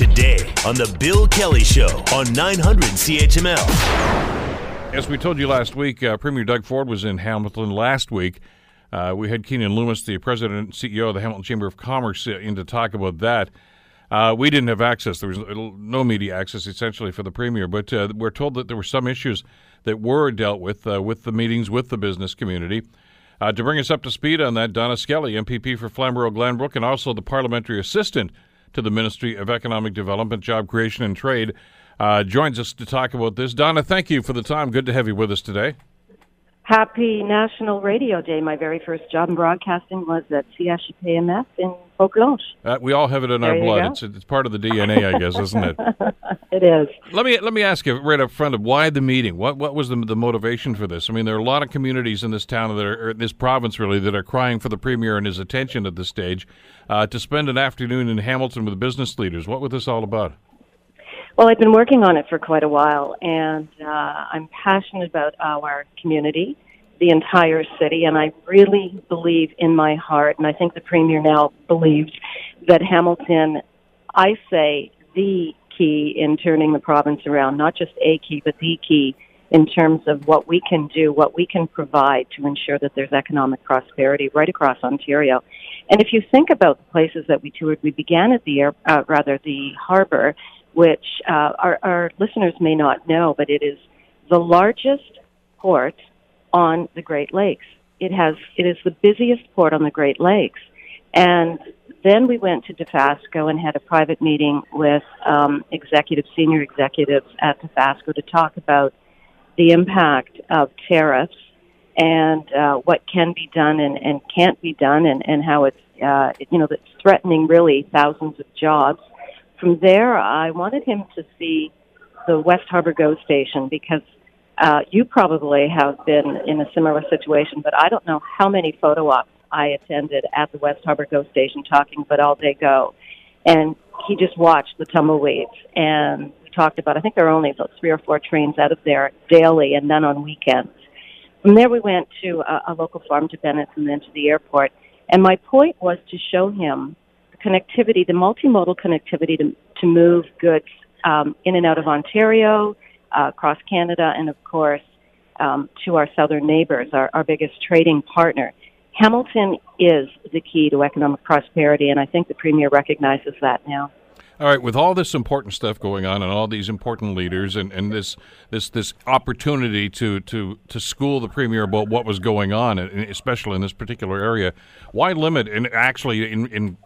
today on The Bill Kelly Show on 900 CHML. As we told you last week, uh, Premier Doug Ford was in Hamilton last week. Uh, we had Keenan Loomis, the president and CEO of the Hamilton Chamber of Commerce, uh, in to talk about that. Uh, we didn't have access. There was no media access, essentially, for the premier. But uh, we're told that there were some issues that were dealt with uh, with the meetings with the business community. Uh, to bring us up to speed on that, Donna Skelly, MPP for Flamborough Glanbrook, and also the parliamentary assistant to the Ministry of Economic Development, Job Creation, and Trade, uh, joins us to talk about this. Donna, thank you for the time. Good to have you with us today. Happy National Radio Day. My very first job in broadcasting was at CHPMF in Pointe Blanche. Uh, we all have it in There our blood. It's, it's part of the DNA, I guess, isn't it? It is. Let me let me ask you right up front of why the meeting? What what was the the motivation for this? I mean, there are a lot of communities in this town that are or this province really that are crying for the premier and his attention at this stage. Uh, to spend an afternoon in Hamilton with business leaders, what was this all about? Well, I've been working on it for quite a while, and uh, I'm passionate about our community, the entire city, and I really believe in my heart, and I think the Premier now believes that Hamilton, I say, the key in turning the province around, not just a key, but the key in terms of what we can do, what we can provide to ensure that there's economic prosperity right across Ontario. And if you think about the places that we toured, we began at the air, uh, rather the harbor, which uh, our, our listeners may not know, but it is the largest port on the Great Lakes. It has it is the busiest port on the Great Lakes, and then we went to Dofasco and had a private meeting with um, executives, senior executives at Dofasco to talk about the impact of tariffs and uh, what can be done and, and can't be done, and, and how it's uh, you know that's threatening really thousands of jobs. From there, I wanted him to see the West Harbor GO station because uh, you probably have been in a similar situation, but I don't know how many photo ops I attended at the West Harbor GO station talking about all day go. And he just watched the tumbleweeds and we talked about, I think there are only about three or four trains out of there daily and none on weekends. From there, we went to a, a local farm to Bennett's and then to the airport. And my point was to show him the connectivity, the multimodal connectivity to, to move goods um, in and out of Ontario, uh, across Canada, and of course um, to our southern neighbors, our, our biggest trading partner. Hamilton is the key to economic prosperity, and I think the Premier recognizes that now. All right, with all this important stuff going on and all these important leaders and, and this this this opportunity to, to, to school the premier about what was going on, especially in this particular area, why limit and actually, in, in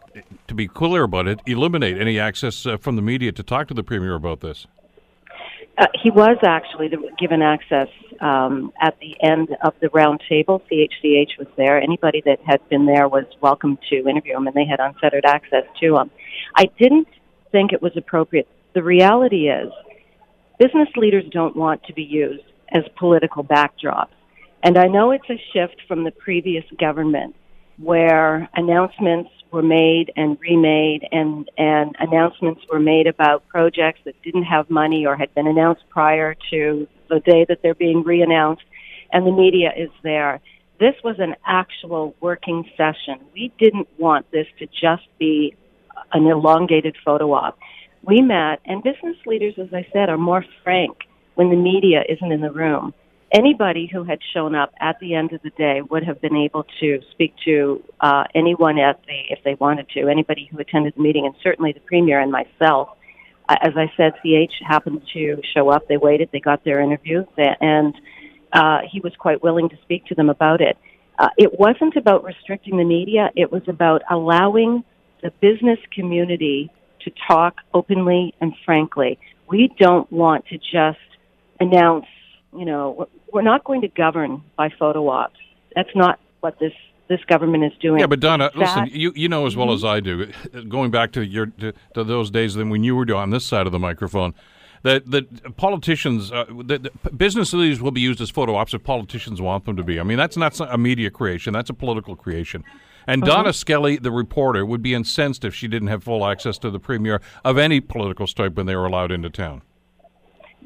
to be clear about it, eliminate any access uh, from the media to talk to the premier about this? Uh, he was actually given access um, at the end of the round table. CHCH was there. Anybody that had been there was welcome to interview him, and they had unfettered access to him. I didn't think it was appropriate. The reality is, business leaders don't want to be used as political backdrops. And I know it's a shift from the previous government where announcements were made and remade and, and announcements were made about projects that didn't have money or had been announced prior to the day that they're being reannounced and the media is there. This was an actual working session. We didn't want this to just be an elongated photo op. We met, and business leaders, as I said, are more frank when the media isn't in the room. Anybody who had shown up at the end of the day would have been able to speak to uh, anyone at the, if they wanted to, anybody who attended the meeting, and certainly the premier and myself. As I said, CH happened to show up. They waited. They got their interview, and uh, he was quite willing to speak to them about it. Uh, it wasn't about restricting the media. It was about allowing the business community to talk openly and frankly. We don't want to just announce, you know, we're- not going to govern by photo ops. That's not what this this government is doing. Yeah, but Donna, listen, you you know as well as I do, going back to your to, to those days then when you were on this side of the microphone, that that politicians, uh, that that business leaders will be used as photo ops if politicians want them to be. I mean, that's not a media creation; that's a political creation. And Donna Skelly, the reporter, would be incensed if she didn't have full access to the premier of any political stripe when they were allowed into town.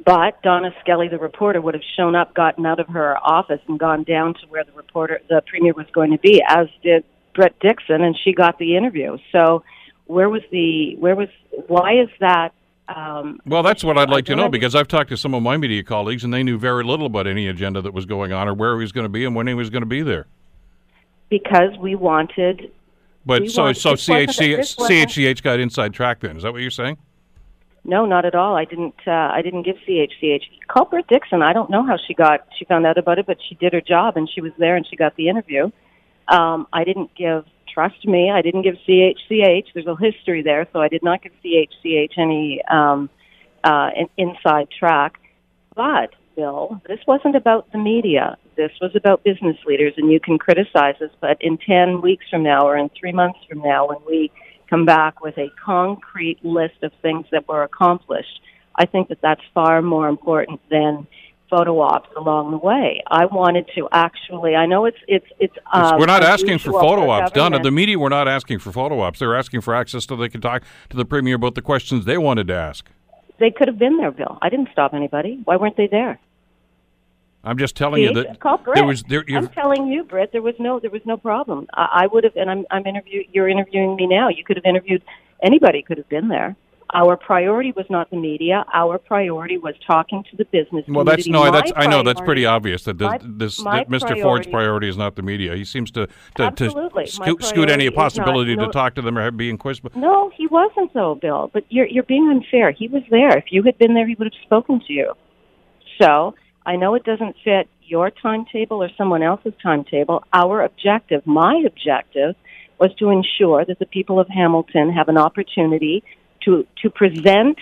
But Donna Skelly, the reporter, would have shown up, gotten out of her office, and gone down to where the reporter, the premier, was going to be, as did Brett Dixon, and she got the interview. So where was the where was why is that? Um, Well, that's what I'd like to know because I've talked to some of my media colleagues and they knew very little about any agenda that was going on or where he was going to be and when he was going to be there. because we wanted But We so want- so CHC, CHCH got inside track then. Is that what you're saying? No, not at all. I didn't. Uh, I didn't give CHCH. Culprit Dixon. I don't know how she got. She found out about it, but she did her job, and she was there, and she got the interview. Um, I didn't give. Trust me, I didn't give CHCH. There's a history there, so I did not give CHCH any um, uh, in, inside track. But Bill, this wasn't about the media. This was about business leaders, and you can criticize us, but in ten weeks from now, or in three months from now, when we come back with a concrete list of things that were accomplished. I think that that's far more important than photo ops along the way. I wanted to actually. I know it's it's it's. Um, we're not asking for photo ops. Donna, the media were not asking for photo ops. They're asking for access so they could talk to the premier about the questions they wanted to ask. They could have been there, Bill. I didn't stop anybody. Why weren't they there? I'm just telling you that Call Britt. there was there. I'm telling you, Britt. There was no there was no problem. I, I would have, and I'm I'm interview. You're interviewing me now. You could have interviewed anybody. Could have been there. Our priority was not the media. Our priority was talking to the business. Well, that's no, My that's I know that's pretty obvious that this, my- this my that Mr. Ford's priority- priority is not the media. He seems to to, to My scoot, scoot any possibility not- to talk to them or be inquisitive. No, he wasn't though, Bill. But you're you're being unfair. He was there. If you had been there, he would have spoken to you. So I know it doesn't fit your timetable or someone else's timetable. Our objective, my objective, was to ensure that the people of Hamilton have an opportunity to to present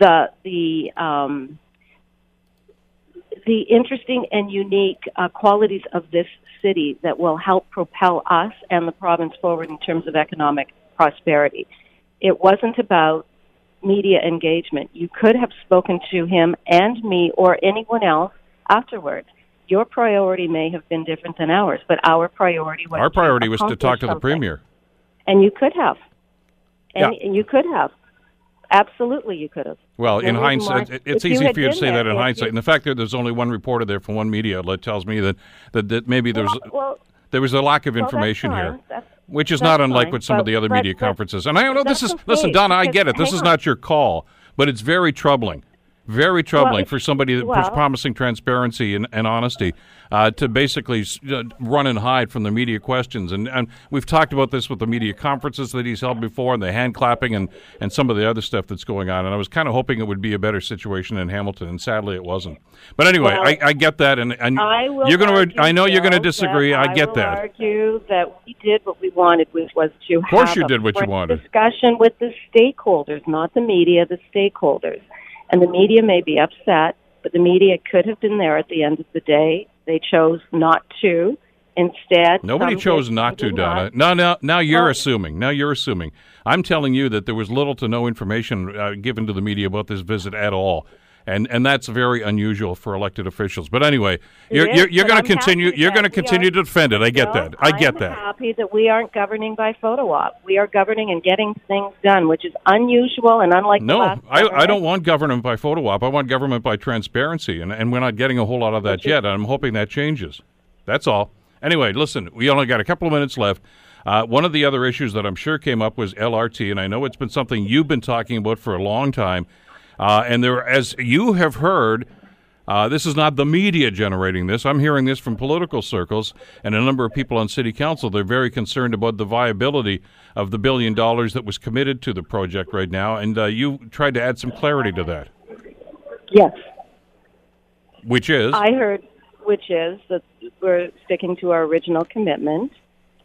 the the um, the interesting and unique uh, qualities of this city that will help propel us and the province forward in terms of economic prosperity. It wasn't about media engagement. You could have spoken to him and me or anyone else afterwards. Your priority may have been different than ours, but our priority was Our to priority was to talk to the premier. And you could have. And, Yeah. and you could have. Absolutely, you could have. Well, in hindsight, why- it's easy for you to say there, that in hindsight. you- And the fact that there's only one reporter there from one media outlet tells me that that, that maybe there's well, well, there was a lack of well, information here. That's- Which is that's not unlike fine. what some of the other but- media but- conferences. And I don't know this is listen, Donna, I get it. This hang is on. not your call, but it's very troubling. Very troubling it's- for somebody that was promising transparency and, and honesty uh, to basically uh, run and hide from the media questions. And, and we've talked about this with the media conferences that he's held before and the hand clapping and, and some of the other stuff that's going on. And I was kind of hoping it would be a better situation in Hamilton, and sadly it wasn't. But anyway, Well, I, I get that, and, and I will you're going to. I know you're going to disagree. that I get will that. argue that we did what we wanted, which was to Of course have you did what you wanted. discussion with the stakeholders, not the media, the stakeholders. And the media may be upset, but the media could have been there at the end of the day. They chose not to. Instead, Nobody chose not to, Donna. not. No, no. Now you're assuming. Now you're assuming. I'm telling you that there was little to no information uh, given to the media about this visit at all, and and that's very unusual for elected officials. But anyway, you're It you're, you're going to continue. You're going to continue to defend it. I get No, that. I get I'm that. happy that we aren't governing by photo op. We are governing and getting things done, which is unusual and unlike No, I, I don't want government by photo op. I want government by transparency, and, and we're not getting a whole lot of that yet. And I'm hoping that changes. That's all. Anyway, listen, we only got a couple of minutes left. Uh, one of the other issues that I'm sure came up was LRT, and I know it's been something you've been talking about for a long time. Uh, and there, as you have heard, uh, this is not the media generating this. I'm hearing this from political circles and a number of people on city council. They're very concerned about the viability of the billion dollars that was committed to the project right now. And uh, you tried to add some clarity to that, Yes. which is I heard, which is that we're sticking to our original commitment.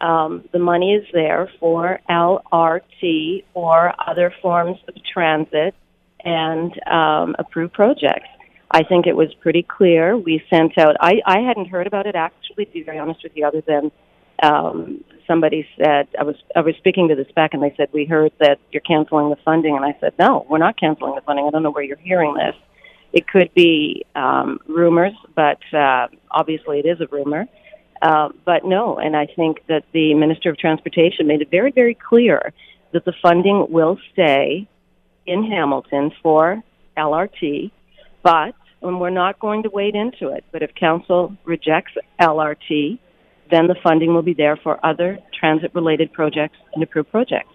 Um, the money is there for LRT or other forms of transit and um, approved projects. I think it was pretty clear. We sent out. I, I hadn't heard about it actually. To be very honest with you, other than um, somebody said I was I was speaking to the spec and they said we heard that you're canceling the funding and I said no, we're not canceling the funding. I don't know where you're hearing this. It could be um, rumors, but uh, obviously it is a rumor. Uh, but no, and I think that the Minister of Transportation made it very, very clear that the funding will stay in Hamilton for LRT, but and we're not going to wade into it. But if Council rejects LRT, then the funding will be there for other transit-related projects and approved projects.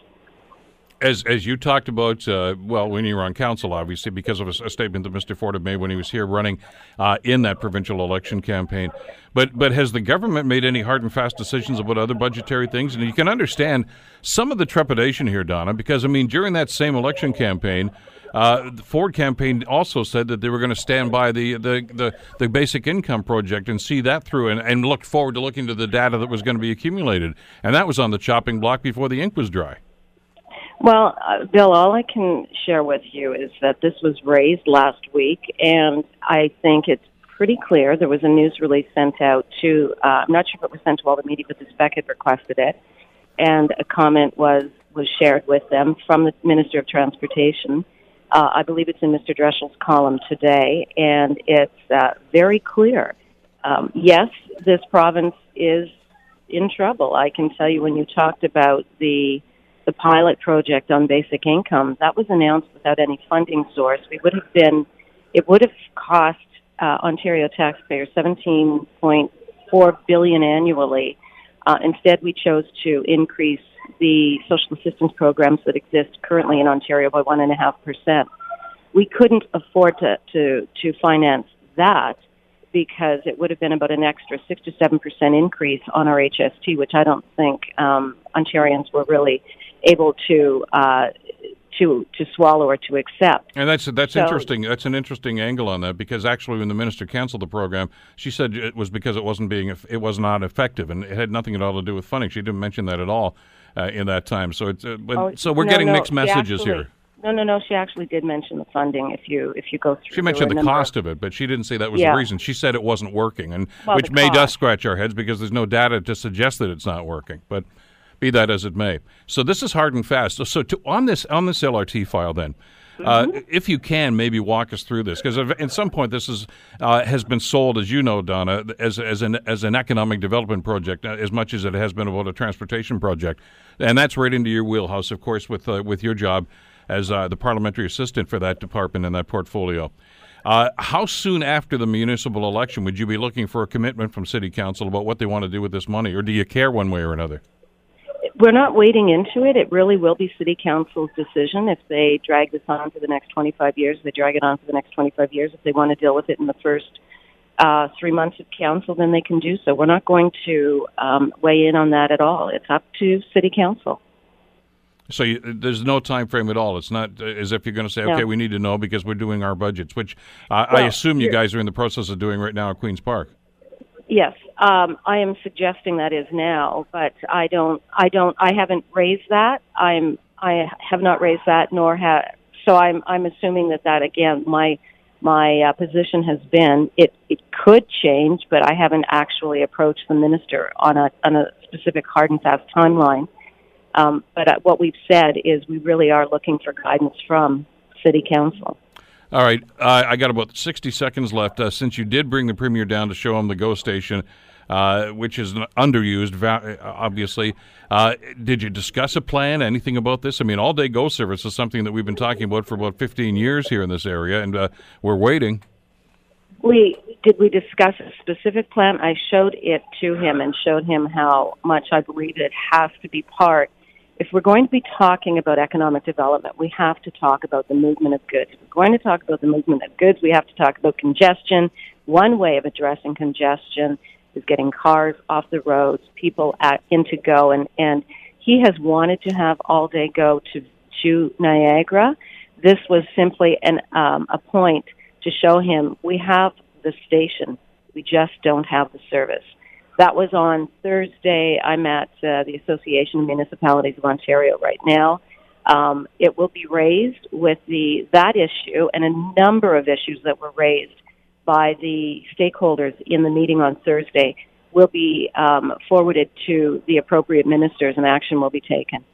As as you talked about, uh, well, when you were on council, obviously, because of a, a, statement that Mr. Ford had made when he was here running uh, in that provincial election campaign. But but has the government made any hard and fast decisions about other budgetary things? And you can understand some of the trepidation here, Donna, because I mean, during that same election campaign. Uh, the Ford campaign also said that they were going to stand by the, the, the, the, basic income project and see that through and, and look forward to looking to the data that was going to be accumulated. And that was on the chopping block before the ink was dry. Well, uh, Bill, all I can share with you is that this was raised last week, and I think it's pretty clear. There was a news release sent out to, uh, I'm not sure if it was sent to all the media, but the spec had requested it, and a comment was, was shared with them from the Minister of Transportation. Uh, I believe it's in Mr. Dreschel's column today, and it's uh, very clear. Um, yes, this province is in trouble. I can tell you when you talked about the the pilot project on basic income, that was announced without any funding source. We would have been, it would have cost uh, Ontario taxpayers 17.4 billion annually. Uh, instead, we chose to increase the social assistance programs that exist currently in Ontario by one and a half percent. We couldn't afford to, to, to finance that because it would have been about an extra six to seven percent increase on our HST, which I don't think um, Ontarians were really able to uh, to to swallow or to accept. And that's that's so, interesting. That's an interesting angle on that because actually, when the minister canceled the program, she said it was because it wasn't being it was not effective, and it had nothing at all to do with funding. She didn't mention that at all uh, in that time. So it's uh, but, oh, so we're no, getting no, mixed messages actually, here. No, no, no. She actually did mention the funding. If you if you go through, she mentioned the cost of it, but she didn't say that was yeah. the reason. She said it wasn't working, and well, which made cost. us scratch our heads because there's no data to suggest that it's not working. But be that as it may. So this is hard and fast. So, so to, on this on this LRT file, then, uh, mm-hmm. if you can, maybe walk us through this because at some point this is uh, has been sold, as you know, Donna, as as an as an economic development project uh, as much as it has been about a transportation project, and that's right into your wheelhouse, of course, with uh, with your job as uh, the parliamentary assistant for that department and that portfolio. Uh, how soon after the municipal election would you be looking for a commitment from City Council about what they want to do with this money, or do you care one way or another? We're not wading into it. It really will be City Council's decision if they drag this on for the next 25 years. If they drag it on for the next 25 years. If they want to deal with it in the first uh, three months of council, then they can do so. We're not going to um, weigh in on that at all. It's up to City Council. So you, there's no time frame at all. It's not as if you're going to say, okay, no. we need to know because we're doing our budgets, which uh, well, I assume you guys are in the process of doing right now at Queens Park. Yes, um, I am suggesting that is now, but I don't. I don't. I haven't raised that. I'm. I have not raised that, nor have. So I'm. I'm assuming that that again. My my uh, position has been it. It could change, but I haven't actually approached the minister on a on a specific hard and fast timeline. Um, but uh, what we've said is we really are looking for guidance from City Council. All right, uh, I got about 60 seconds left. Uh, since you did bring the premier down to show him the GO station, uh, which is underused, obviously, uh, did you discuss a plan, anything about this? I mean, all day GO service is something that we've been talking about for about 15 years here in this area, and uh, we're waiting. We did we discuss a specific plan? I showed it to him and showed him how much I believe it has to be part if we're going to be talking about economic development, we have to talk about the movement of goods. If we're going to talk about the movement of goods, we have to talk about congestion. One way of addressing congestion is getting cars off the roads, people at, into go, and, and he has wanted to have all day go to, to Niagara. This was simply an, um, a point to show him we have the station, we just don't have the service. That was on Thursday. I'm at uh, the Association of Municipalities of Ontario right now. Um, it will be raised with the that issue and a number of issues that were raised by the stakeholders in the meeting on Thursday will be um, forwarded to the appropriate ministers and action will be taken.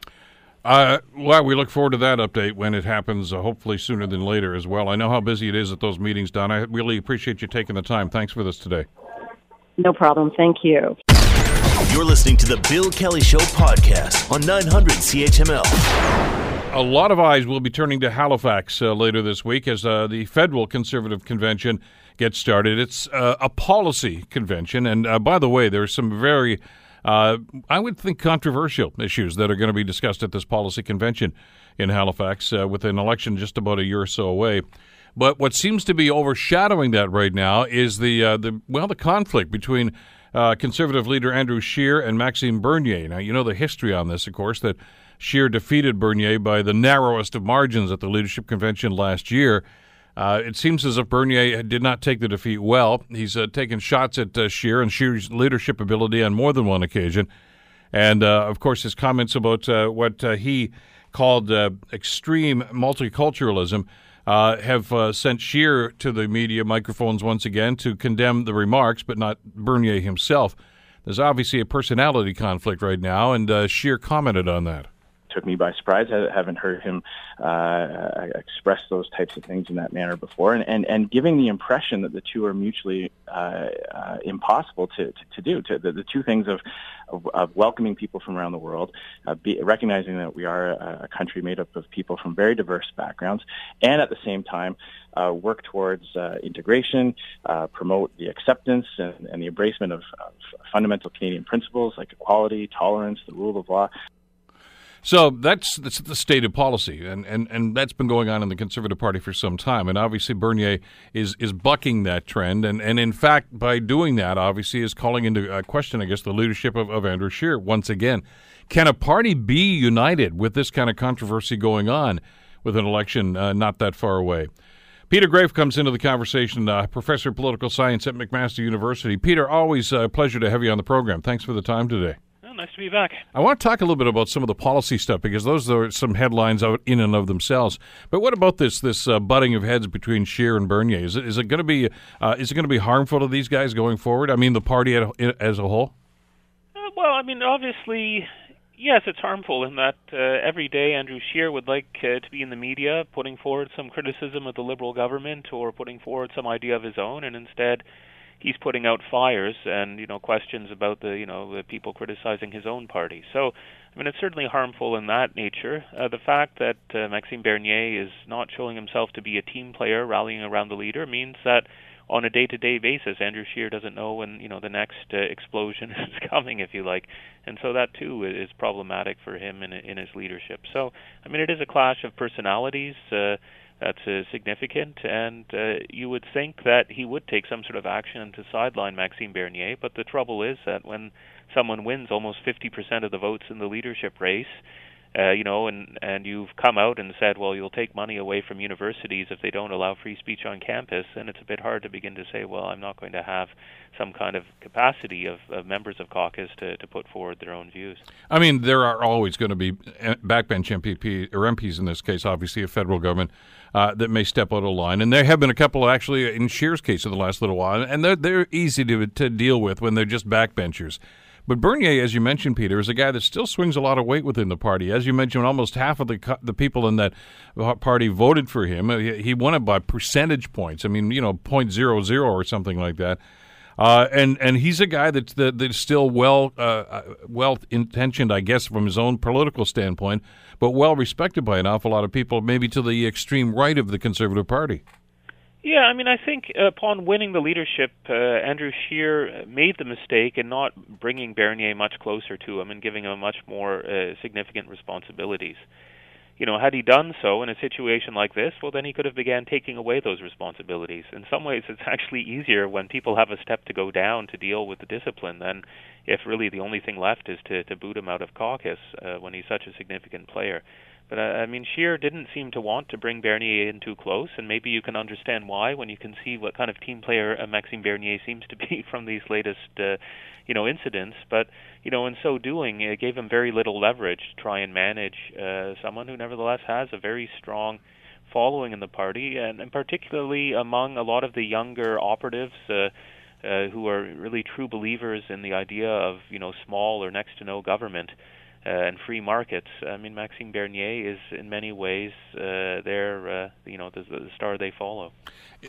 Uh, well, we look forward to that update when it happens, uh, hopefully sooner than later as well. I know how busy it is at those meetings, Don. I really appreciate you taking the time. Thanks for this today. No problem. Thank you. You're listening to the Bill Kelly Show podcast on 900 CHML. A lot of eyes will be turning to Halifax uh, later this week as uh, the federal conservative convention gets started. It's uh, a policy convention, and uh, by the way, there are some very, uh, I would think, controversial issues that are going to be discussed at this policy convention. in Halifax uh, with an election just about a year or so away. But what seems to be overshadowing that right now is the the well the conflict between Conservative leader Andrew Scheer and Maxime Bernier. Now you know the history on this, of course, that Scheer defeated Bernier by the narrowest of margins at the leadership convention last year. Uh, it seems as if Bernier did not take the defeat well. He's uh, taken shots at uh, Scheer and Scheer's leadership ability on more than one occasion. And, uh, of course, his comments about uh, what uh, he called extreme multiculturalism have sent Scheer to the media microphones once again to condemn the remarks, but not Bernier himself. There's obviously a personality conflict right now, and Scheer commented on that took me by surprise. I haven't heard him uh, express those types of things in that manner before, and and, and giving the impression that the two are mutually uh, uh, impossible to, to, to do. To the, the two things of, of, of welcoming people from around the world, uh, be, recognizing that we are a, a, country made up of people from very diverse backgrounds, and at the same time uh, work towards uh, integration, promote the acceptance and, and the embracement of, of fundamental Canadian principles like equality, tolerance, the rule of law. So that's, that's the stated policy, and, and, and that's been going on in the Conservative Party for some time. And obviously, Bernier is, is bucking that trend. And, and in fact, by doing that, obviously, is calling into question, I guess, the leadership of, of Andrew Scheer once again. Can a party be united with this kind of controversy going on with an election uh, not that far away? Peter Graefe comes into the conversation, uh, professor of political science at McMaster University. Peter, always a pleasure to have you on the program. Thanks for the time today nice to be back. I want to talk a little bit about some of the policy stuff because those are some headlines out in and of themselves. But what about this this uh, butting of heads between Scheer and Bernier? Is it is it going to be uh, is it going to be harmful to these guys going forward? I mean, the party as a whole. Uh, well, I mean, obviously, yes, it's harmful in that uh, every day Andrew Scheer would like uh, to be in the media putting forward some criticism of the Liberal government or putting forward some idea of his own, and instead he's putting out fires and you know questions about the you know the people criticizing his own party. So I mean it's certainly harmful in that nature. Uh, the fact that uh, Maxime Bernier is not showing himself to be a team player rallying around the leader means that on a day-to-day basis, Andrew Scheer doesn't know when you know the next uh, explosion is coming, if you like, and so that too is problematic for him in in his leadership. So, I mean, it is a clash of personalities. Uh, that's uh, significant, and uh, you would think that he would take some sort of action to sideline Maxime Bernier. But the trouble is that when someone wins almost 50% of the votes in the leadership race, uh, you know, and and you've come out and said, well, you'll take money away from universities if they don't allow free speech on campus, and it's a bit hard to begin to say, well, I'm not going to have some kind of capacity of, of members of caucus to, to put forward their own views. I mean, there are always going to be uh, backbench MPP or MPs in this case, obviously a federal government uh, that may step out of line, and there have been a couple actually in Scheer's case in the last little while, and they're they're easy to to deal with when they're just backbenchers. But Bernier, as you mentioned, Peter, is a guy that still swings a lot of weight within the party. As you mentioned, almost half of the the people in that party voted for him. He won it by percentage points. I mean, you know, point zero zero or something like that. Uh, and and he's a guy that's that, that's still well uh, uh, well intentioned, I guess, from his own political standpoint, but well respected by an awful lot of people, maybe to the extreme right of the Conservative Party. Yeah, I mean, I think upon winning the leadership, uh, Andrew Scheer made the mistake in not bringing Bernier much closer to him and giving him much more uh, significant responsibilities. You know, had he done so in a situation like this, well, then he could have began taking away those responsibilities. In some ways, it's actually easier when people have a step to go down to deal with the discipline than if really the only thing left is to, to boot him out of caucus uh, when he's such a significant player. But uh, I mean, Scheer didn't seem to want to bring Bernier in too close, and maybe you can understand why when you can see what kind of team player uh, Maxime Bernier seems to be from these latest, uh, you know, incidents. But you know, in so doing, it gave him very little leverage to try and manage uh, someone who nevertheless has a very strong following in the party, and, and particularly among a lot of the younger operatives. Uh, uh, who are really true believers in the idea of you know small or next to no government, uh, and free markets. I mean, Maxime Bernier is in many ways uh, their, uh, you know, the, the star they follow.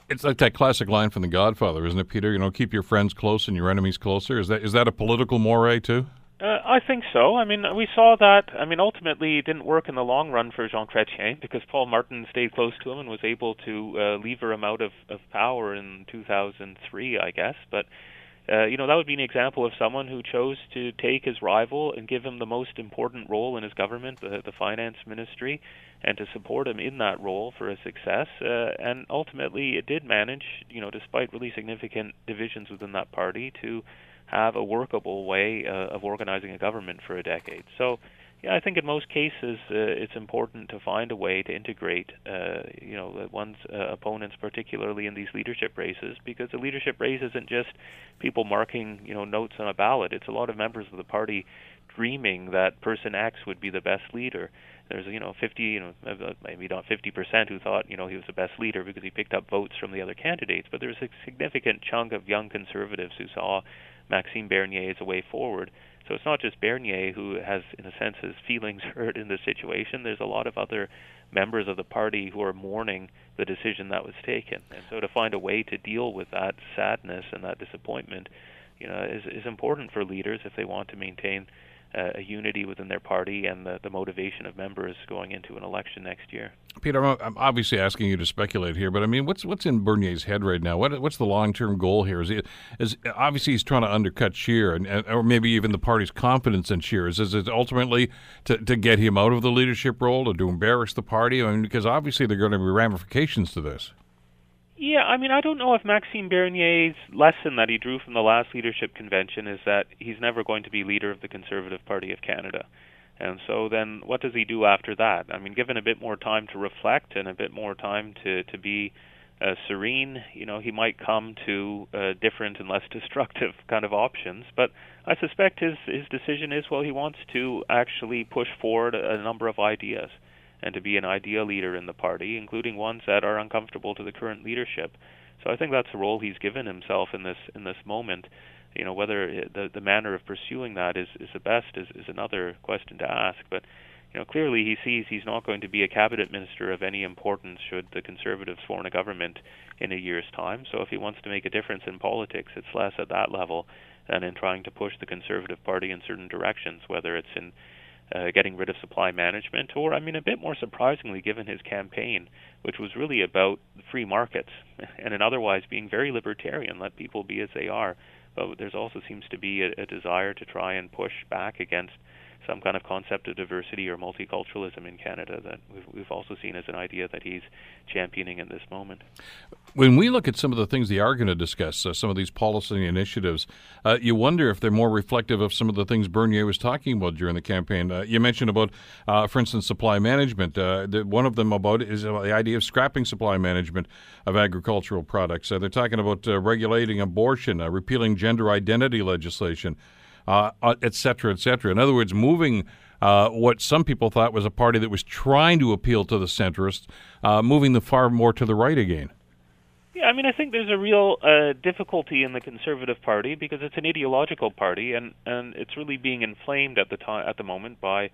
It's like that classic line from The Godfather, isn't it, Peter? You know, keep your friends close and your enemies closer. Is that is that a political moray too? Uh, I think so. I mean, we saw that. I mean, ultimately, it didn't work in the long run for Jean Chrétien because Paul Martin stayed close to him and was able to uh, lever him out of, of power in 2003, I guess. But uh, you know, that would be an example of someone who chose to take his rival and give him the most important role in his government, the, the finance ministry, and to support him in that role for a success. Uh, and ultimately, it did manage, you know, despite really significant divisions within that party, to have a workable way uh, of organizing a government for a decade. So, yeah, I think in most cases uh, it's important to find a way to integrate, uh, you know, one's uh, opponents, particularly in these leadership races, because the leadership race isn't just people marking, you know, notes on a ballot. It's a lot of members of the party dreaming that person X would be the best leader. There's, you know, 50, you know, maybe not 50% who thought, you know, he was the best leader because he picked up votes from the other candidates, but there's a significant chunk of young conservatives who saw Maxime Bernier as a way forward. So it's not just Bernier who has, in a sense, his feelings hurt in this situation. There's a lot of other members of the party who are mourning the decision that was taken. And so to find a way to deal with that sadness and that disappointment, you know, is, is important for leaders if they want to maintain uh, a unity within their party and the, the motivation of members going into an election next year. Peter, I'm obviously asking you to speculate here, but I mean, what's what's in Bernier's head right now? What what's the long term goal here? Is he is obviously he's trying to undercut Scheer, and, or maybe even the party's confidence in Scheer? Is, is it ultimately to, to get him out of the leadership role, or to embarrass the party? I mean, because obviously there are going to be ramifications to this. Yeah, I mean, I don't know if Maxime Bernier's lesson that he drew from the last leadership convention is that he's never going to be leader of the Conservative Party of Canada. And so then what does he do after that? I mean, given a bit more time to reflect and a bit more time to to be uh, serene, you know, he might come to uh, different and less destructive kind of options. But I suspect his his decision is well, he wants to actually push forward a number of ideas and to be an idea leader in the party, including ones that are uncomfortable to the current leadership. So I think that's the role he's given himself in this in this moment. You know whether the the manner of pursuing that is is the best is is another question to ask. But you know clearly he sees he's not going to be a cabinet minister of any importance should the Conservatives form a government in a year's time. So if he wants to make a difference in politics, it's less at that level than in trying to push the Conservative Party in certain directions, whether it's in uh, getting rid of supply management, or I mean, a bit more surprisingly, given his campaign, which was really about free markets and in otherwise being very libertarian, let people be as they are. But there's also seems to be a, a desire to try and push back against some kind of concept of diversity or multiculturalism in Canada that we've, we've also seen as an idea that he's championing in this moment. When we look at some of the things they are going to discuss, uh, some of these policy initiatives, uh, you wonder if they're more reflective of some of the things Bernier was talking about during the campaign. Uh, you mentioned about, uh, for instance, supply management. Uh, the, one of them about is the idea of scrapping supply management of agricultural products. Uh, they're talking about regulating abortion, repealing gender identity legislation uh, et cetera, et cetera. In other words, moving uh, what some people thought was a party that was trying to appeal to the centrists, uh, moving the far more to the right again. Yeah, I mean, I think there's a real uh, difficulty in the Conservative Party because it's an ideological party, and and it's really being inflamed at the time at the moment by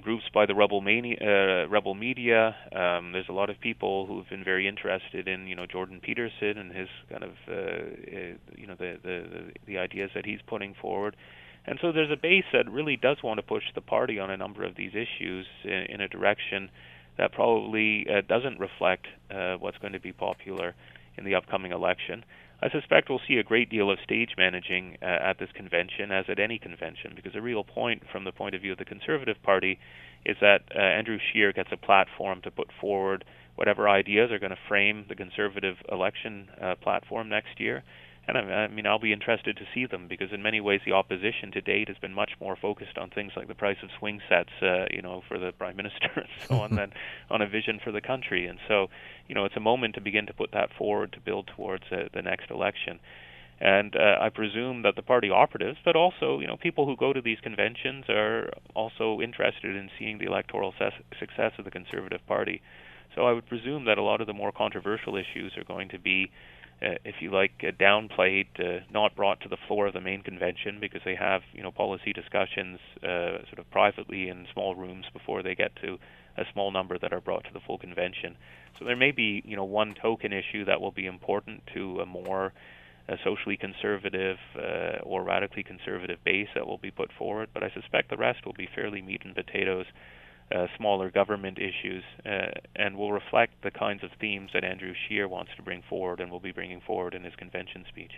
groups by the rebel mania, uh, rebel media. Um, there's a lot of people who've been very interested in you know Jordan Peterson and his kind of uh, uh, you know the, the the ideas that he's putting forward. And so there's a base that really does want to push the party on a number of these issues in, in a direction that probably uh, doesn't reflect uh, what's going to be popular in the upcoming election. I suspect we'll see a great deal of stage managing uh, at this convention, as at any convention, because the real point, from the point of view of the Conservative Party, is that uh, Andrew Scheer gets a platform to put forward whatever ideas are going to frame the Conservative election uh, platform next year. And I mean, I'll be interested to see them because in many ways the opposition to date has been much more focused on things like the price of swing sets, uh, you know, for the prime minister and so on, than on a vision for the country. And so, you know, it's a moment to begin to put that forward to build towards uh, the next election. And uh, I presume that the party operatives, but also, you know, people who go to these conventions are also interested in seeing the electoral ses- success of the Conservative Party. So I would presume that a lot of the more controversial issues are going to be uh, if you like, uh, downplayed, uh, not brought to the floor of the main convention because they have, you know, policy discussions uh, sort of privately in small rooms before they get to a small number that are brought to the full convention. So there may be, you know, one token issue that will be important to a more uh, socially conservative uh, or radically conservative base that will be put forward, but I suspect the rest will be fairly meat and potatoes uh, smaller government issues, uh, and will reflect the kinds of themes that Andrew Scheer wants to bring forward and will be bringing forward in his convention speech.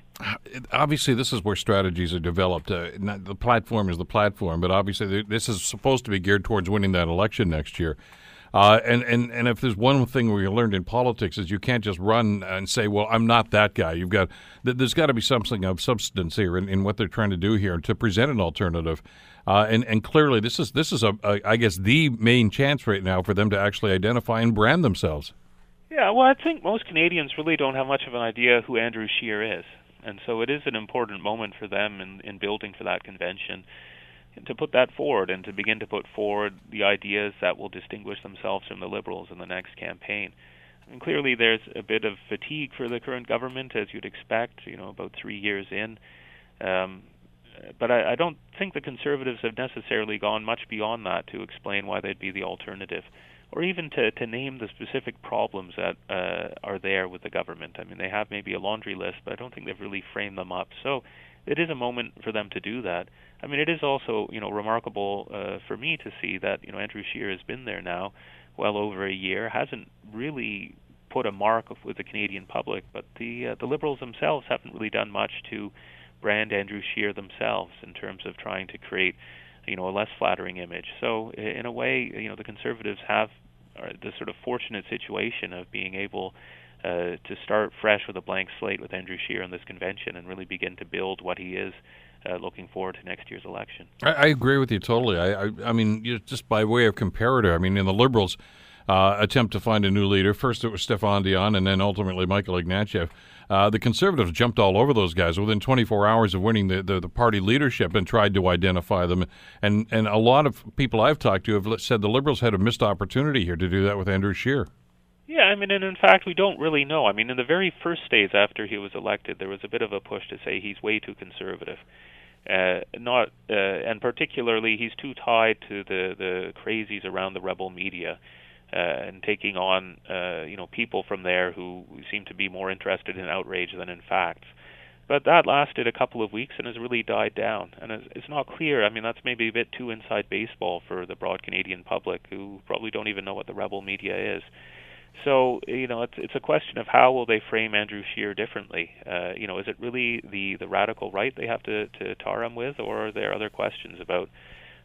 Obviously, this is where strategies are developed. Uh, the platform is the platform, but obviously, this is supposed to be geared towards winning that election next year. Uh, and, and, and if there's one thing we learned in politics is you can't just run and say, well, I'm not that guy. You've got there's got to be something of substance here in, in what they're trying to do here to present an alternative. Uh, and and clearly this is this is a, a I guess the main chance right now for them to actually identify and brand themselves. Yeah, well, I think most Canadians really don't have much of an idea who Andrew Scheer is, and so it is an important moment for them in, in building for that convention to put that forward and to begin to put forward the ideas that will distinguish themselves from the Liberals in the next campaign. Mean, clearly, there's a bit of fatigue for the current government, as you'd expect. You know, about three years in, um, but I, I don't think the Conservatives have necessarily gone much beyond that to explain why they'd be the alternative, or even to to name the specific problems that uh, are there with the government. I mean, they have maybe a laundry list, but I don't think they've really framed them up. So it is a moment for them to do that. I mean, it is also you know remarkable uh, for me to see that you know Andrew Scheer has been there now well over a year, hasn't really put a mark with the Canadian public, but the uh, the Liberals themselves haven't really done much to brand Andrew Scheer themselves in terms of trying to create you know a less flattering image. So in a way, you know the Conservatives have the sort of fortunate situation of being able uh, to start fresh with a blank slate with Andrew Scheer in this convention and really begin to build what he is. Uh, looking forward to next year's election. I, I agree with you totally. I, I, I mean, just by way of comparator, I mean, in the Liberals' uh, attempt to find a new leader, first it was Stéphane Dion and then ultimately Michael Ignatieff. Uh, the Conservatives jumped all over those guys within 24 hours of winning the, the, the, party leadership and tried to identify them. And, and a lot of people I've talked to have said the Liberals had a missed opportunity here to do that with Andrew Scheer. Yeah, I mean, and in fact, we don't really know. I mean, in the very first days after he was elected, there was a bit of a push to say he's way too conservative. Uh, not, uh, and particularly, he's too tied to the the crazies around the rebel media, uh, and taking on, uh, you know, people from there who seem to be more interested in outrage than in facts. But that lasted a couple of weeks and has really died down. And it's, it's not clear. I mean, that's maybe a bit too inside baseball for the broad Canadian public, who probably don't even know what the rebel media is. So you know, it's it's a question of how will they frame Andrew Scheer differently. Uh, you know, is it really the the radical right they have to to tar him with, or are there other questions about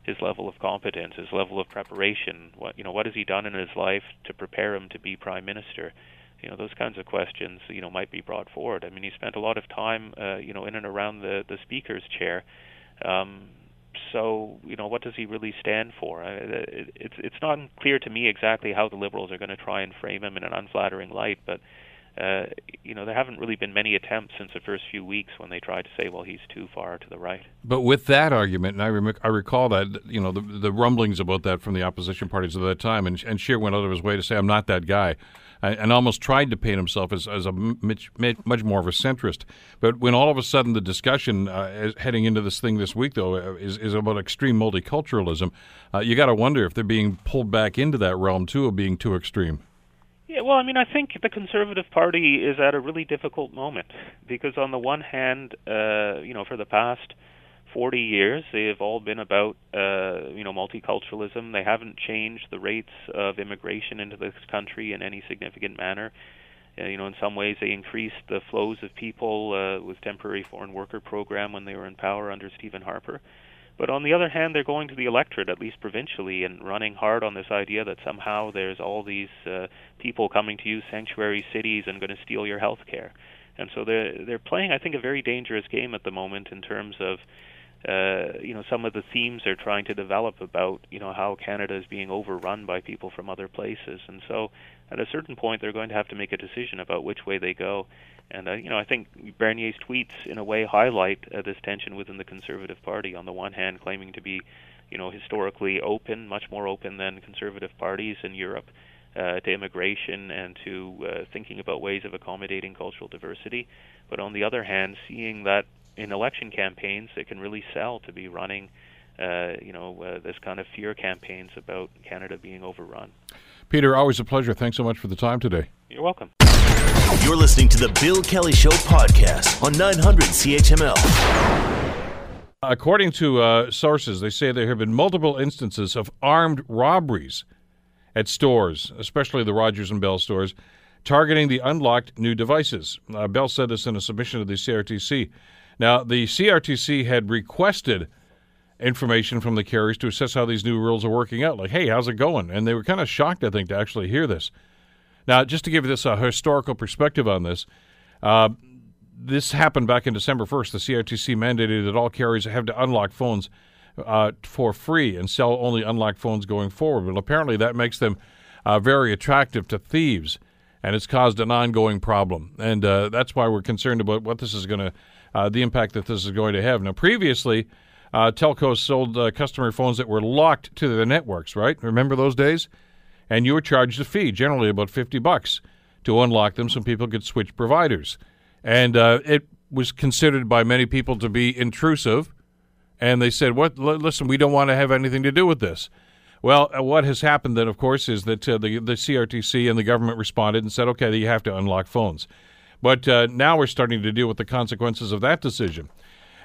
his level of competence, his level of preparation? What you know, what has he done in his life to prepare him to be prime minister? You know, those kinds of questions you know might be brought forward. I mean, he spent a lot of time uh, you know in and around the the speaker's chair. Um, so you know what does he really stand for? It's it's not clear to me exactly how the liberals are going to try and frame him in an unflattering light, but uh, you know there haven't really been many attempts since the first few weeks when they tried to say, well, he's too far to the right. But with that argument, and I, rem- I recall that you know the, the rumblings about that from the opposition parties at that time, and, and Scheer went out of his way to say, I'm not that guy and almost tried to paint himself as, as a much, much more of a centrist. But when all of a sudden the discussion uh, heading into this thing this week, though, uh, is, is about extreme multiculturalism, uh, you got to wonder if they're being pulled back into that realm, too, of being too extreme. Yeah, well, I mean, I think the Conservative Party is at a really difficult moment because, on the one hand, uh, you know, for the past 40 years. They have all been about, uh, you know, multiculturalism. They haven't changed the rates of immigration into this country in any significant manner. Uh, you know, in some ways, they increased the flows of people uh, with temporary foreign worker program when they were in power under Stephen Harper. But on the other hand, they're going to the electorate, at least provincially, and running hard on this idea that somehow there's all these uh, people coming to use sanctuary cities and going to steal your health care. And so they're they're playing, I think, a very dangerous game at the moment in terms of uh, you know some of the themes they're trying to develop about you know how Canada is being overrun by people from other places, and so at a certain point they're going to have to make a decision about which way they go. And uh, you know I think Bernier's tweets in a way highlight uh, this tension within the Conservative Party. On the one hand, claiming to be you know historically open, much more open than conservative parties in Europe. Uh, to immigration and to uh, thinking about ways of accommodating cultural diversity, but on the other hand, seeing that in election campaigns it can really sell to be running, uh, you know, uh, this kind of fear campaigns about Canada being overrun. Peter, always a pleasure. Thanks so much for the time today. You're welcome. You're listening to the Bill Kelly Show podcast on 900 CHML. According to uh, sources, they say there have been multiple instances of armed robberies at stores, especially the Rogers and Bell stores, targeting the unlocked new devices. Uh, Bell said this in a submission to the CRTC. Now, the CRTC had requested information from the carriers to assess how these new rules are working out. Like, hey, how's it going? And they were kind of shocked, I think, to actually hear this. Now, just to give this a historical perspective on this, uh, this happened back in December 1st. The CRTC mandated that all carriers have to unlock phones uh, for free and sell only unlocked phones going forward. But apparently, that makes them uh, very attractive to thieves, and it's caused an ongoing problem. And uh, that's why we're concerned about what this is going to, uh, the impact that this is going to have. Now, previously, uh, telcos sold uh, customer phones that were locked to their networks, right? Remember those days? And you were charged a fee, generally about 50 bucks, to unlock them so people could switch providers. And uh, it was considered by many people to be intrusive. And they said, "What? L- listen, we don't want to have anything to do with this." Well, uh, what has happened then, of course, is that uh, the the CRTC and the government responded and said, "Okay, you have to unlock phones." But uh, now we're starting to deal with the consequences of that decision.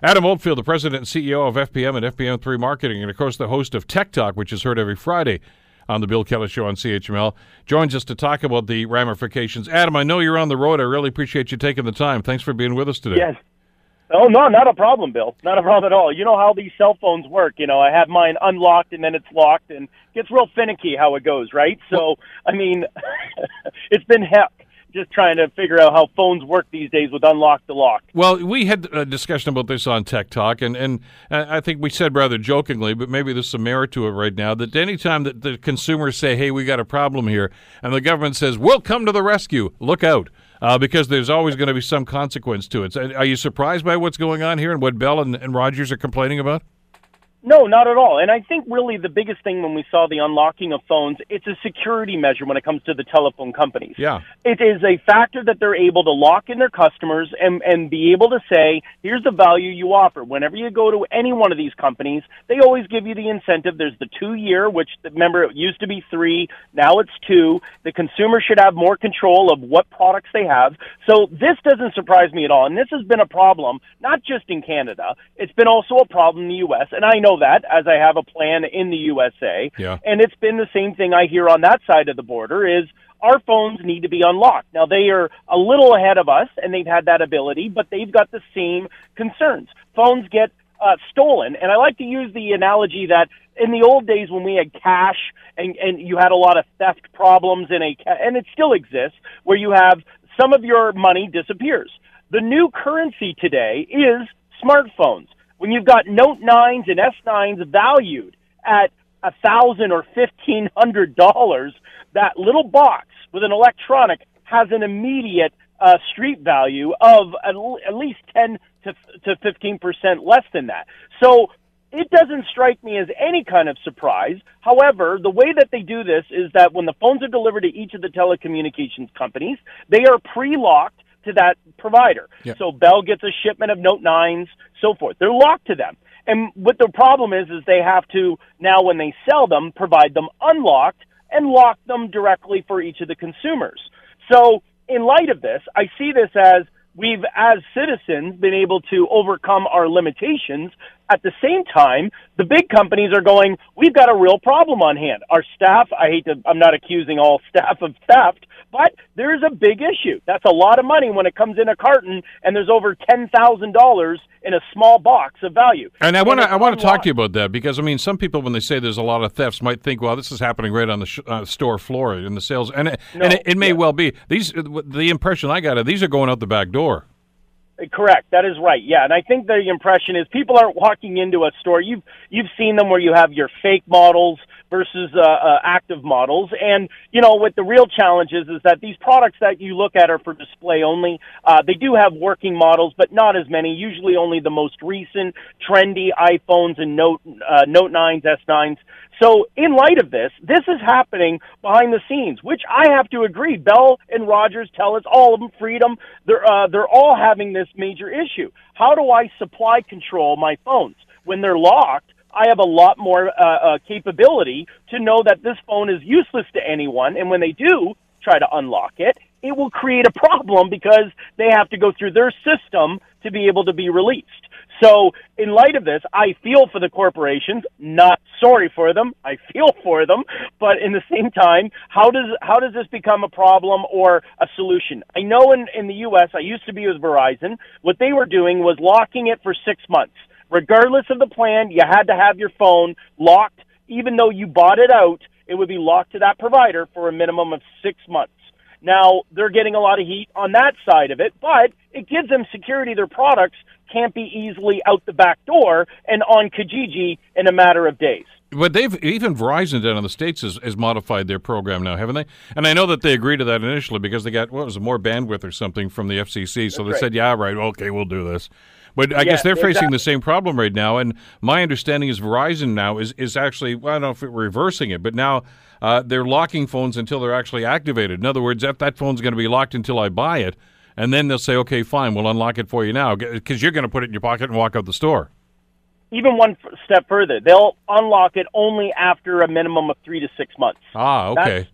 Adam Oldfield, the president and CEO of FPM and FPM3 Marketing, and of course the host of Tech Talk, which is heard every Friday on the Bill Kelly Show on CHML, joins us to talk about the ramifications. Adam, I know you're on the road. I really appreciate you taking the time. Thanks for being with us today. Yes. Oh no, not a problem, Bill. Not a problem at all. You know how these cell phones work. You know, I have mine unlocked and then it's locked, and it gets real finicky how it goes, right? So, I mean, it's been heck just trying to figure out how phones work these days with unlock the lock. Well, we had a discussion about this on Tech Talk, and, and I think we said rather jokingly, but maybe there's some merit to it right now, that anytime that the consumers say, hey, we got a problem here, and the government says, we'll come to the rescue, look out. Uh, because there's always going to be some consequence to it. Are you surprised by what's going on here and what Bell and, and Rogers are complaining about? No, not at all. And I think really the biggest thing when we saw the unlocking of phones, it's a security measure when it comes to the telephone companies. Yeah. It is a factor that they're able to lock in their customers and, and be able to say, here's the value you offer. Whenever you go to any one of these companies, they always give you the incentive. There's the two year, which remember it used to be three, now it's two. The consumer should have more control of what products they have. So this doesn't surprise me at all. And this has been a problem, not just in Canada. It's been also a problem in the U.S. And I know that as I have a plan in the USA. Yeah. And it's been the same thing I hear on that side of the border is our phones need to be unlocked. Now they are a little ahead of us and they've had that ability, but they've got the same concerns. Phones get uh, stolen. And I like to use the analogy that in the old days when we had cash and, and you had a lot of theft problems in a, and it still exists, where you have some of your money disappears. The new currency today is smartphones when you've got Note 9s and S9s valued at a thousand or fifteen hundred dollars, that little box with an electronic has an immediate uh, street value of at, least ten to to fifteen percent less than that. So it doesn't strike me as any kind of surprise. However, the way that they do this is that when the phones are delivered to each of the telecommunications companies, they are pre-locked to that provider. Yep. So Bell gets a shipment of Note 9s, so forth. They're locked to them. And what the problem is, is they have to now, when they sell them, provide them unlocked and lock them directly for each of the consumers. So, in light of this, I see this as we've, as citizens, been able to overcome our limitations. At the same time, the big companies are going, we've got a real problem on hand. Our staff, I hate to, I'm not accusing all staff of theft, but there's a big issue. That's a lot of money when it comes in a carton and there's over $10,000 in a small box of value. And I want to I want to talk to you about that because I mean some people when they say there's a lot of thefts might think well this is happening right on the sh- uh, store floor in the sales and it, No, and it, it may yeah. well be these the impression I got of these are going out the back door. Correct. That is right. Yeah, and I think the impression is people aren't walking into a store. You've you've seen them where you have your fake models versus uh, uh, active models, and you know what the real challenge is is that these products that you look at are for display only. Uh, they do have working models, but not as many. Usually, only the most recent, trendy iPhones and Note uh, Note nines, S nines. So, in light of this, this is happening behind the scenes, which I have to agree. Bell and Rogers tell us all of them, Freedom, they're uh, they're all having this major issue. How do I supply control my phones when they're locked? I have a lot more uh, uh, capability to know that this phone is useless to anyone, and when they do try to unlock it, it will create a problem because they have to go through their system to be able to be released. So, in light of this, I feel for the corporations. Not sorry for them. I feel for them, but in the same time, how does how does this become a problem or a solution? I know in in the U.S. I used to be with Verizon. What they were doing was locking it for six months. Regardless of the plan, you had to have your phone locked. Even though you bought it out, it would be locked to that provider for a minimum of six months. Now, they're getting a lot of heat on that side of it, but it gives them security. Their products can't be easily out the back door and on Kijiji in a matter of days. But they've even Verizon down in the states has, has, modified their program now, haven't they? And I know that they agreed to that initially because they got what was it, more bandwidth or something from the FCC. So That's they right. said, "Yeah, right, okay, we'll do this." But I yeah, guess they're facing the same problem right now. And my understanding is Verizon now is is actually well, I don't know if we're reversing it, but now uh, they're locking phones until they're actually activated. In other words, that that phone's going to be locked until I buy it, and then they'll say, "Okay, fine, we'll unlock it for you now," because you're going to put it in your pocket and walk out the store. Even one step further, they'll unlock it only after a minimum of three to six months. Ah, okay. That's,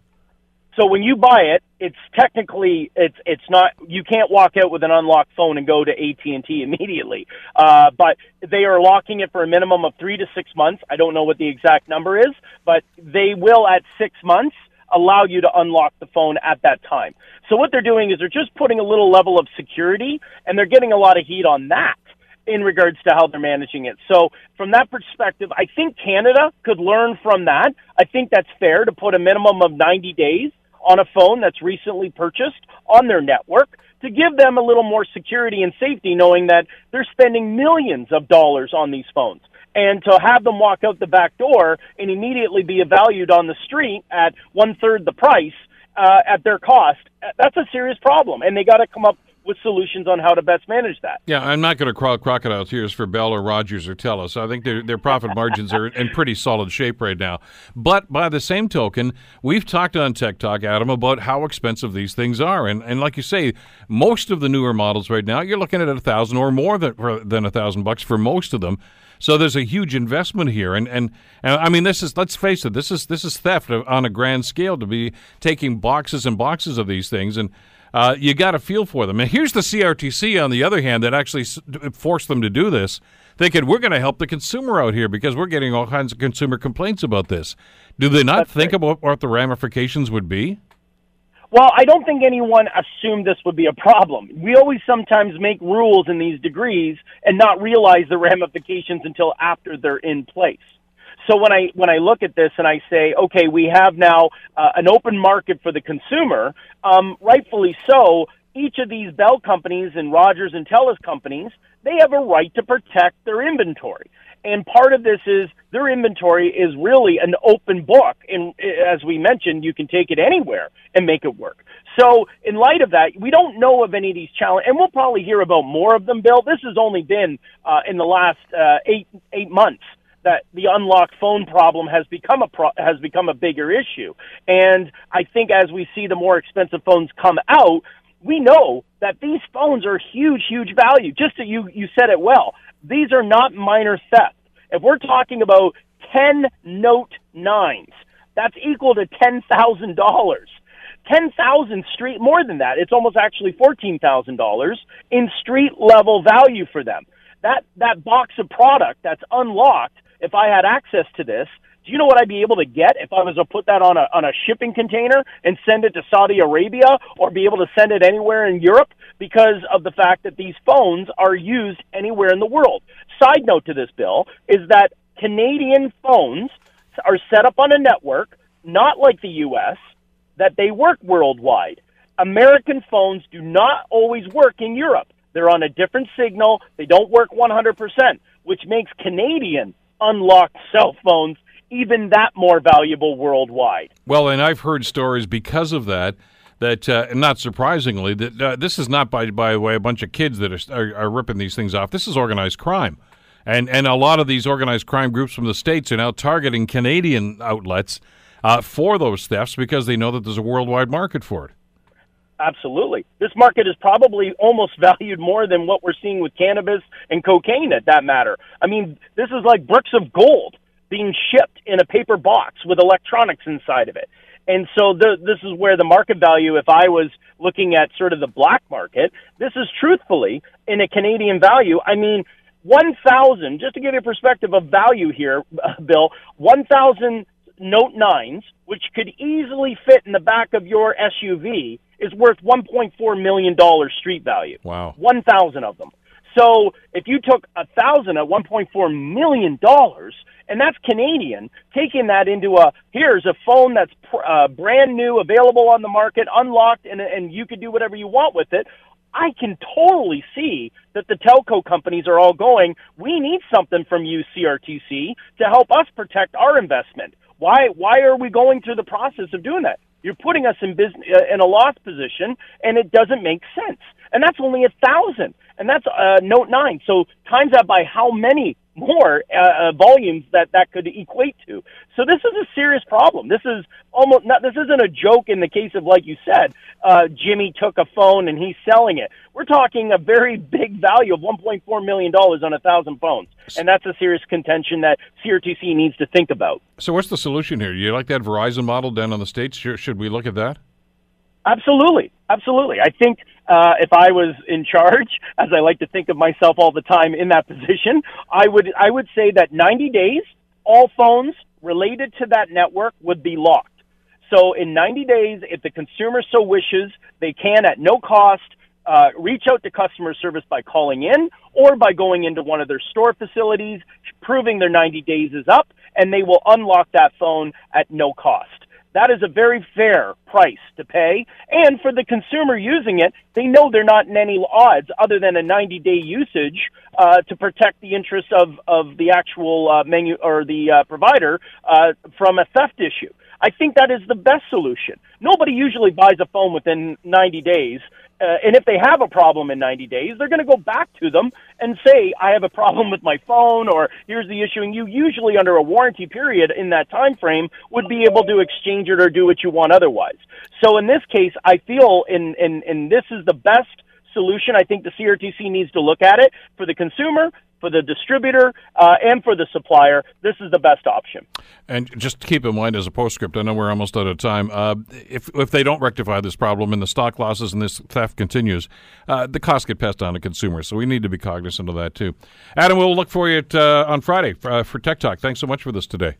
so when you buy it, it's technically it's it's not you can't walk out with an unlocked phone and go to AT and T immediately. Uh, but they are locking it for a minimum of three to six months. I don't know what the exact number is, but they will at six months allow you to unlock the phone at that time. So what they're doing is they're just putting a little level of security, and they're getting a lot of heat on that in regards to how they're managing it. So from that perspective, I think Canada could learn from that. I think that's fair to put a minimum of 90 days on a phone that's recently purchased on their network to give them a little more security and safety, knowing that they're spending millions of dollars on these phones. And to have them walk out the back door and immediately be valued on the street at one third the price uh, at their cost, that's a serious problem. And they got to come up with solutions on how to best manage that. Yeah, I'm not going to crawl crocodile tears for Bell or Rogers or Telus. I think their their profit margins are in pretty solid shape right now. But by the same token, we've talked on Tech Talk, Adam, about how expensive these things are, and and like you say, most of the newer models right now, you're looking at a thousand or more than than a thousand bucks for most of them. So there's a huge investment here, and, and and I mean this is let's face it, this is this is theft on a grand scale to be taking boxes and boxes of these things and uh, you got a feel for them. And here's the CRTC, on the other hand, that actually forced them to do this, thinking we're going to help the consumer out here because we're getting all kinds of consumer complaints about this. Do they not That's think right. about what the ramifications would be? Well, I don't think anyone assumed this would be a problem. We always sometimes make rules in these degrees and not realize the ramifications until after they're in place. So when I when I look at this and I say, okay, we have now uh, an open market for the consumer, um, rightfully so. Each of these Bell companies and Rogers and Telus companies, they have a right to protect their inventory. And part of this is their inventory is really an open book. And as we mentioned, you can take it anywhere and make it work. So in light of that, we don't know of any of these challenges, and we'll probably hear about more of them, Bill. This has only been uh, in the last uh, eight eight months that the unlocked phone problem has become a pro- has become a bigger issue. And I think as we see the more expensive phones come out, we know that these phones are huge, huge value. Just that you you said it well. These are not minor theft. If we're talking about ten Note nines, that's equal to ten thousand dollars. Ten thousand street more than that. It's almost actually fourteen thousand dollars in street level value for them. That that box of product that's unlocked if I had access to this, do you know what I'd be able to get if I was to put that on a on a shipping container and send it to Saudi Arabia or be able to send it anywhere in Europe because of the fact that these phones are used anywhere in the world. Side note to this bill is that Canadian phones are set up on a network not like the US that they work worldwide. American phones do not always work in Europe. They're on a different signal. They don't work 100%, which makes Canadian unlocked cell phones even that more valuable worldwide. Well, and I've heard stories because of that. That uh, not surprisingly, that uh, this is not by by the way a bunch of kids that are, are, are ripping these things off. This is organized crime, and and a lot of these organized crime groups from the states are now targeting Canadian outlets uh, for those thefts because they know that there's a worldwide market for it. Absolutely. This market is probably almost valued more than what we're seeing with cannabis and cocaine at that matter. I mean, this is like bricks of gold being shipped in a paper box with electronics inside of it. And so the, this is where the market value, if I was looking at sort of the black market, this is truthfully in a Canadian value. I mean, 1,000, just to give you a perspective of value here, Bill, 1,000 Note 9s, which could easily fit in the back of your SUV, is worth $1.4 million street value. Wow. 1,000 of them. So if you took a thousand at 1.4 million dollars, and that's Canadian, taking that into a here's a phone that's uh, brand new, available on the market, unlocked, and and you could do whatever you want with it. I can totally see that the telco companies are all going, we need something from you, CRTC, to help us protect our investment. Why, why are we going through the process of doing that? You're putting us in business, uh, in a loss position, and it doesn't make sense. And that's only a thousand, and that's uh, Note nine. So times that by how many more uh, uh, volumes that that could equate to. So this is a serious problem. This is almost not. This isn't a joke in the case of like you said, uh, Jimmy took a phone and he's selling it. We're talking a very big value of 1.4 million dollars on a thousand phones, and that's a serious contention that CRTC needs to think about. So what's the solution here? You like that Verizon model down on the states? Should we look at that? Absolutely, absolutely. I think uh, if I was in charge, as I like to think of myself all the time in that position, I would I would say that 90 days, all phones related to that network would be locked. So in 90 days, if the consumer so wishes, they can at no cost uh, reach out to customer service by calling in or by going into one of their store facilities, proving their 90 days is up, and they will unlock that phone at no cost. That is a very fair price to pay. And for the consumer using it, they know they're not in any odds other than a 90 day usage uh, to protect the interests of, of the actual uh, menu or the uh, provider uh, from a theft issue. I think that is the best solution. Nobody usually buys a phone within 90 days uh, and if they have a problem in 90 days, they're going to go back to them and say, I have a problem with my phone or here's the issue. And you usually under a warranty period in that time frame would be able to exchange it or do what you want otherwise. So in this case, I feel in, in, in this is the best solution. I think the CRTC needs to look at it for the consumer, for the distributor, uh, and for the supplier. This is the best option. And just keep in mind as a postscript, I know we're almost out of time. Uh, if if they don't rectify this problem and the stock losses and this theft continues, uh, the costs get passed on to consumers. So we need to be cognizant of that too. Adam, we'll look for you at, uh, on Friday for, uh, for Tech Talk. Thanks so much for this today.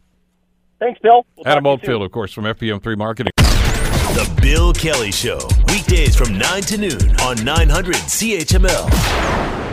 Thanks, Bill. We'll Adam Oldfield, of course, from FPM3 Marketing. The Bill Kelly Show, weekdays from 9 to noon on 900 CHML.